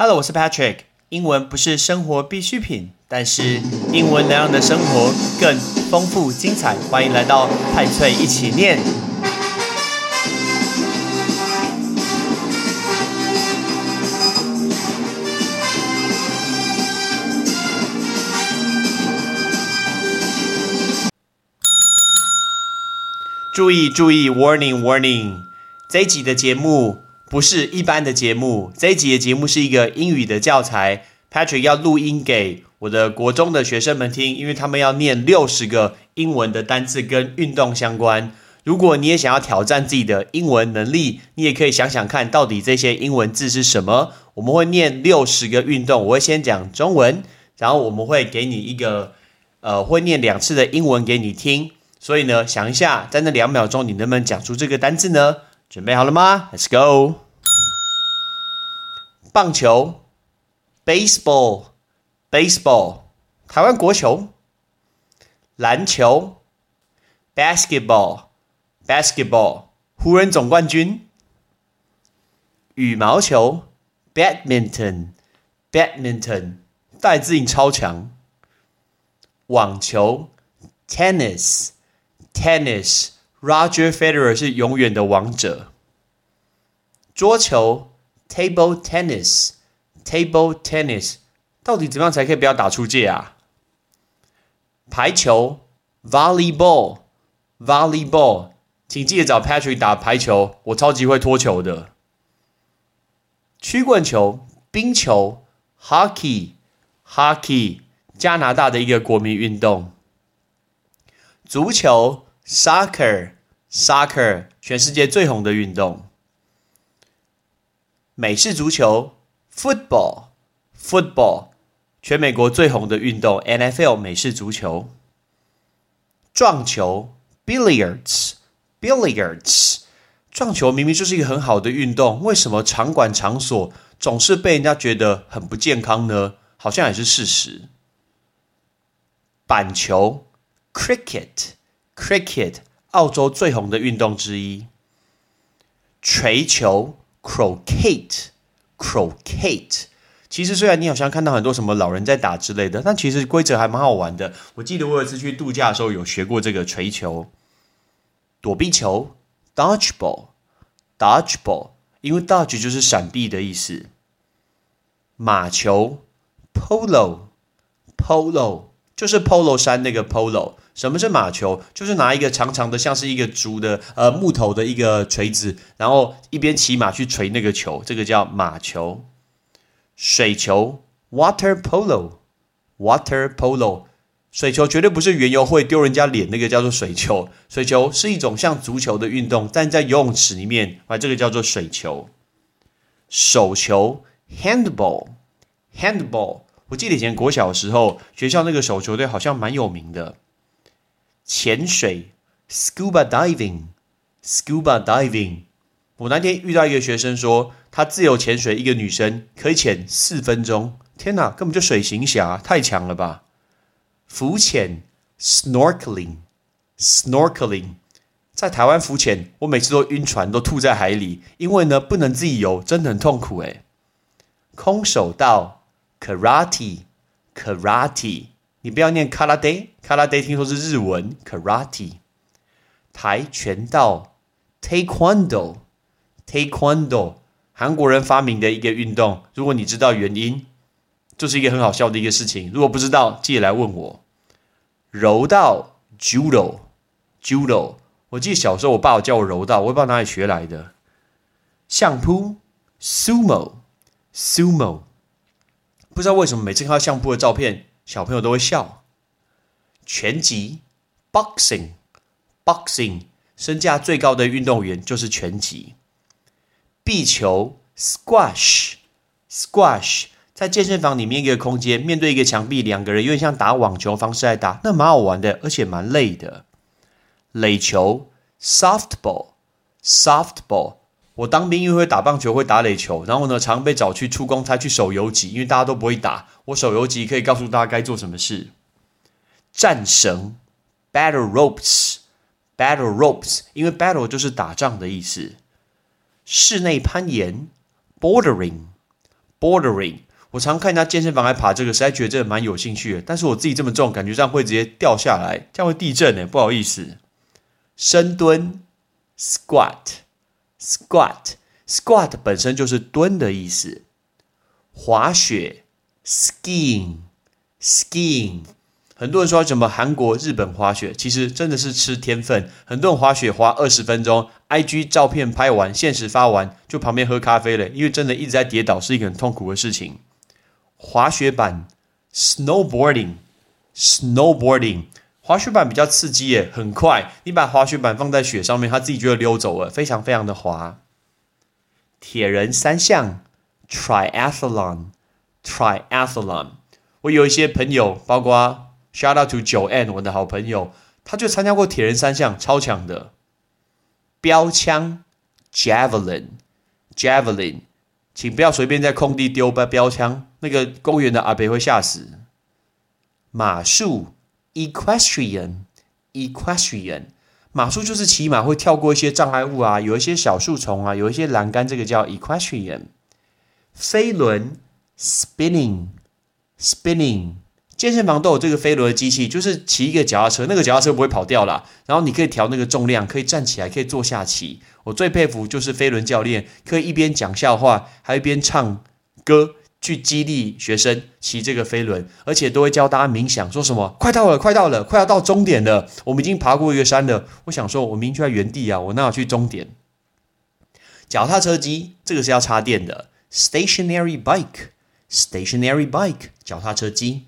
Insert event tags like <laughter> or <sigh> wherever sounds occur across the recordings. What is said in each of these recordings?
Hello，我是 Patrick。英文不是生活必需品，但是英文能让你的生活更丰富精彩。欢迎来到派翠一起念。注意注意，Warning Warning！这一集的节目不是一般的节目，这一集的节目是一个英语的教材。Patrick 要录音给我的国中的学生们听，因为他们要念六十个英文的单字跟运动相关。如果你也想要挑战自己的英文能力，你也可以想想看到底这些英文字是什么。我们会念六十个运动，我会先讲中文，然后我们会给你一个呃，会念两次的英文给你听。所以呢，想一下，在那两秒钟，你能不能讲出这个单字呢？准备好了吗？Let's go。棒球，baseball，baseball，台湾国球。篮球，basketball，basketball，湖人总冠军。羽毛球，badminton，badminton，戴资颖超强。网球，Tennis，Tennis。Roger Federer 是永远的王者。桌球，Table Tennis, Table Tennis，到底怎么样才可以不要打出界啊？排球，Volleyball, Volleyball，请记得找 Patrick 打排球，我超级会拖球的。曲棍球，冰球，Hockey, Hockey，加拿大的一个国民运动。足球。Soccer, soccer，全世界最红的运动。美式足球，Football, football，全美国最红的运动。NFL 美式足球。撞球，Billiards, billiards，撞球明明就是一个很好的运动，为什么场馆场所总是被人家觉得很不健康呢？好像也是事实。板球，Cricket。Cricket，澳洲最红的运动之一。锤球，Croquet，Croquet。其实虽然你好像看到很多什么老人在打之类的，但其实规则还蛮好玩的。我记得我有一次去度假的时候有学过这个锤球。躲避球，Dodgeball，Dodgeball，因为 Dodge 就是闪避的意思。马球，Polo，Polo，就是 Polo 衫那个 Polo。什么是马球？就是拿一个长长的，像是一个竹的呃木头的一个锤子，然后一边骑马去锤那个球，这个叫马球。水球，water polo，water polo，水球绝对不是原油会丢人家脸那个叫做水球，水球是一种像足球的运动，但在游泳池里面，啊，这个叫做水球。手球，handball，handball，我记得以前国小的时候，学校那个手球队好像蛮有名的。潜水，scuba diving，scuba diving。我那天遇到一个学生说，他自由潜水，一个女生可以潜四分钟。天哪，根本就水行侠，太强了吧！浮潜，snorkeling，snorkeling。在台湾浮潜，我每次都晕船，都吐在海里，因为呢不能自己游，真的很痛苦诶。空手道，karate，karate。你不要念 karate，karate 听说是日文 karate。跆拳道 taekwondo，taekwondo 韩国人发明的一个运动。如果你知道原因，就是一个很好笑的一个事情。如果不知道，记得来问我。柔道 judo，judo。我记得小时候我爸有教我柔道，我也不知道哪里学来的。相扑 sumo，sumo。不知道为什么每次看到相扑的照片。小朋友都会笑。拳击，boxing，boxing，身价最高的运动员就是拳击。壁球，squash，squash，在健身房里面一个空间，面对一个墙壁，两个人有点像打网球方式来打，那蛮好玩的，而且蛮累的。垒球，softball，softball，我当兵因为会打棒球，会打垒球，然后呢，常被找去出公差去守游击，因为大家都不会打。我手游级可以告诉大家该做什么事。战绳，battle ropes，battle ropes，因为 battle 就是打仗的意思。室内攀岩 （Bordering），Bordering，。我常看人家健身房还爬这个，实在觉得这蛮有兴趣的。但是我自己这么重，感觉这样会直接掉下来，这样会地震呢，不好意思。深蹲 （Squat） Squat，Squat 本身就是蹲的意思。滑雪，skiing，skiing。很多人说什么韩国、日本滑雪，其实真的是吃天分。很多人滑雪滑二十分钟，IG 照片拍完，现实发完，就旁边喝咖啡了，因为真的一直在跌倒，是一个很痛苦的事情。滑雪板，snowboarding，snowboarding，滑雪板比较刺激耶，很快。你把滑雪板放在雪上面，它自己就会溜走了，非常非常的滑。铁人三项，triathlon，triathlon。我有一些朋友，包括 shout out to 九 N，我的好朋友，他就参加过铁人三项，超强的。标枪，javelin，javelin。请不要随便在空地丢标标枪，那个公园的阿伯会吓死。马术，equestrian，equestrian，马术就是骑马会跳过一些障碍物啊，有一些小树丛啊，有一些栏杆，这个叫 equestrian。飞轮，spinning，spinning，健身房都有这个飞轮的机器，就是骑一个脚踏车，那个脚踏车不会跑掉啦，然后你可以调那个重量，可以站起来，可以坐下骑。我最佩服就是飞轮教练，可以一边讲笑话，还一边唱歌，去激励学生骑这个飞轮，而且都会教大家冥想，说什么快到了，快到了，快要到终点了，我们已经爬过一个山了。我想说，我明明就在原地啊，我哪有去终点？脚踏车机这个是要插电的，stationary bike，stationary bike，脚踏车机，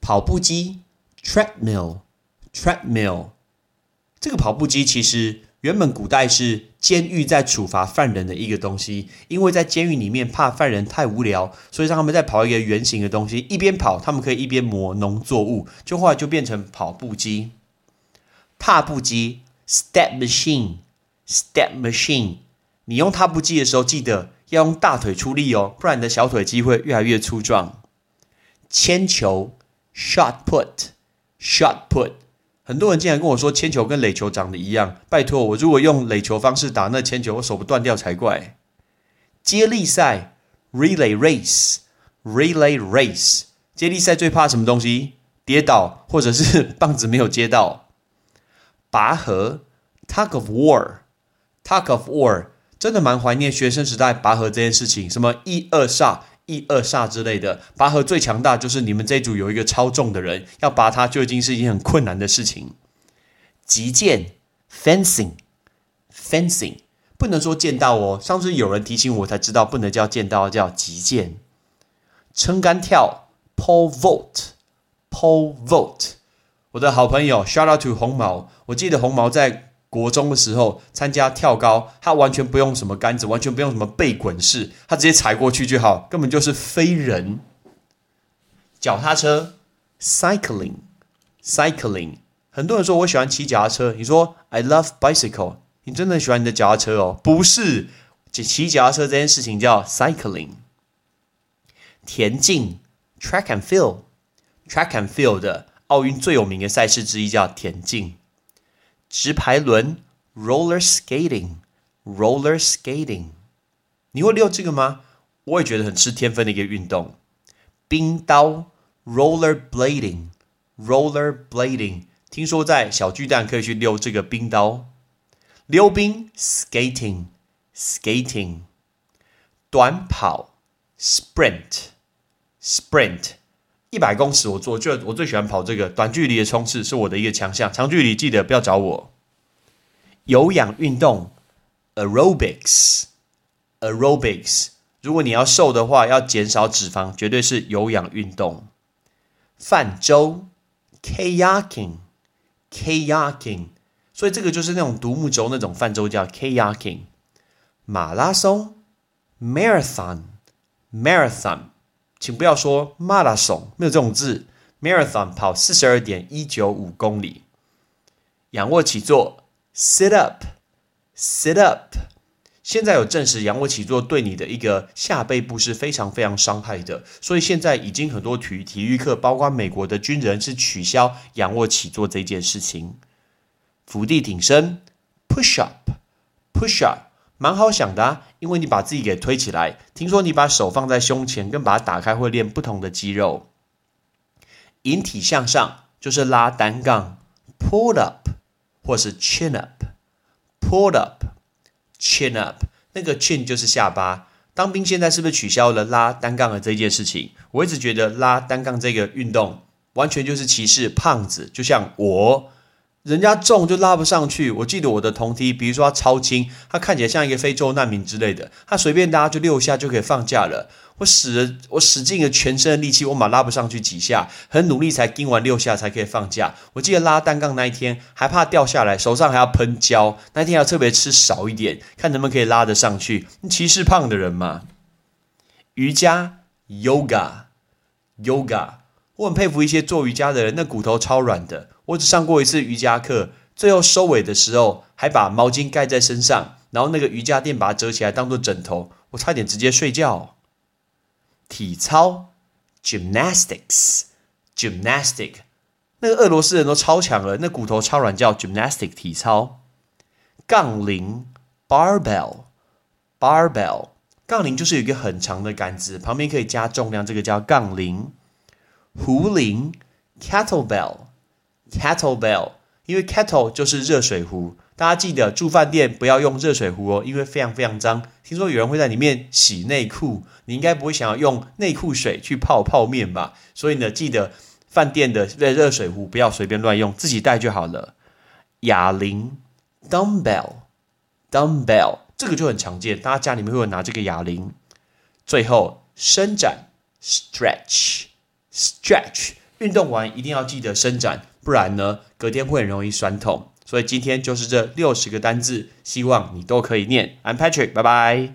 跑步机，treadmill，treadmill，这个跑步机其实。原本古代是监狱在处罚犯人的一个东西，因为在监狱里面怕犯人太无聊，所以让他们在跑一个圆形的东西，一边跑他们可以一边磨农作物，就后来就变成跑步机、踏步机 （step machine），step machine。你用踏步机的时候，记得要用大腿出力哦，不然你的小腿肌会越来越粗壮。铅球 （shot put），shot put。很多人竟然跟我说铅球跟垒球长得一样，拜托我如果用垒球方式打那铅球，我手不断掉才怪。接力赛 （relay race），relay race，接力赛最怕什么东西？跌倒或者是 <laughs> 棒子没有接到。拔河 （tug of war），tug of war，真的蛮怀念学生时代拔河这件事情，什么一二煞。一二煞之类的，拔河最强大就是你们这组有一个超重的人，要拔他就已经是一件很困难的事情。击剑，fencing，fencing，不能说剑道哦。上次有人提醒我才知道，不能叫剑道，叫击剑。撑杆跳，pole vault，pole vault。我的好朋友，shout out to 红毛，我记得红毛在。国中的时候参加跳高，他完全不用什么杆子，完全不用什么背滚式，他直接踩过去就好，根本就是飞人。脚踏车，cycling，cycling，很多人说我喜欢骑脚踏车，你说 I love bicycle，你真的喜欢你的脚踏车哦？不是，骑脚踏车这件事情叫 cycling。田径，track and field，track and field 的奥运最有名的赛事之一叫田径。直排轮，roller skating，roller skating，你会溜这个吗？我也觉得很吃天分的一个运动。冰刀，roller blading，roller blading，听说在小巨蛋可以去溜这个冰刀。溜冰，skating，skating，短跑，sprint，sprint。一百公尺，我做，就我最喜欢跑这个短距离的冲刺，是我的一个强项。长距离记得不要找我。有氧运动，aerobics，aerobics。如果你要瘦的话，要减少脂肪，绝对是有氧运动。泛舟，kayaking，kayaking。所以这个就是那种独木舟那种泛舟叫 kayaking。马拉松，marathon，marathon。请不要说马拉松，没有这种字。Marathon 跑四十二点一九五公里。仰卧起坐，sit up，sit up。现在有证实，仰卧起坐对你的一个下背部是非常非常伤害的，所以现在已经很多体体育课，包括美国的军人是取消仰卧起坐这件事情。伏地挺身，push up，push up，蛮好想的啊。因为你把自己给推起来。听说你把手放在胸前，跟把它打开会练不同的肌肉。引体向上就是拉单杠，pull up 或是 chin up，pull up，chin up。那个 chin 就是下巴。当兵现在是不是取消了拉单杠的这件事情？我一直觉得拉单杠这个运动完全就是歧视胖子，就像我。人家重就拉不上去。我记得我的同梯，比如说他超轻，他看起来像一个非洲难民之类的，他随便拉就六下就可以放假了。我使了我使尽了全身的力气，我马拉不上去几下，很努力才盯完六下才可以放假。我记得拉单杠那一天还怕掉下来，手上还要喷胶，那天要特别吃少一点，看能不能可以拉得上去。歧视胖的人嘛。瑜伽，yoga，yoga，我很佩服一些做瑜伽的人，那骨头超软的。我只上过一次瑜伽课，最后收尾的时候还把毛巾盖在身上，然后那个瑜伽垫把它折起来当做枕头，我差点直接睡觉。体操，gymnastics，gymnastic，那个俄罗斯人都超强了，那骨头超软叫 gymnastic 体操。杠铃，barbell，barbell，杠铃就是有一个很长的杆子，旁边可以加重量，这个叫杠铃。壶铃，kettlebell。Kettlebell，因为 kettle 就是热水壶，大家记得住饭店不要用热水壶哦，因为非常非常脏。听说有人会在里面洗内裤，你应该不会想要用内裤水去泡泡面吧？所以呢，记得饭店的热热水壶不要随便乱用，自己带就好了。哑铃，dumbbell，dumbbell，这个就很常见，大家家里面会有拿这个哑铃。最后伸展 （stretch） Stretch，运动完一定要记得伸展。不然呢，隔天会很容易酸痛。所以今天就是这六十个单字，希望你都可以念。I'm Patrick，拜拜。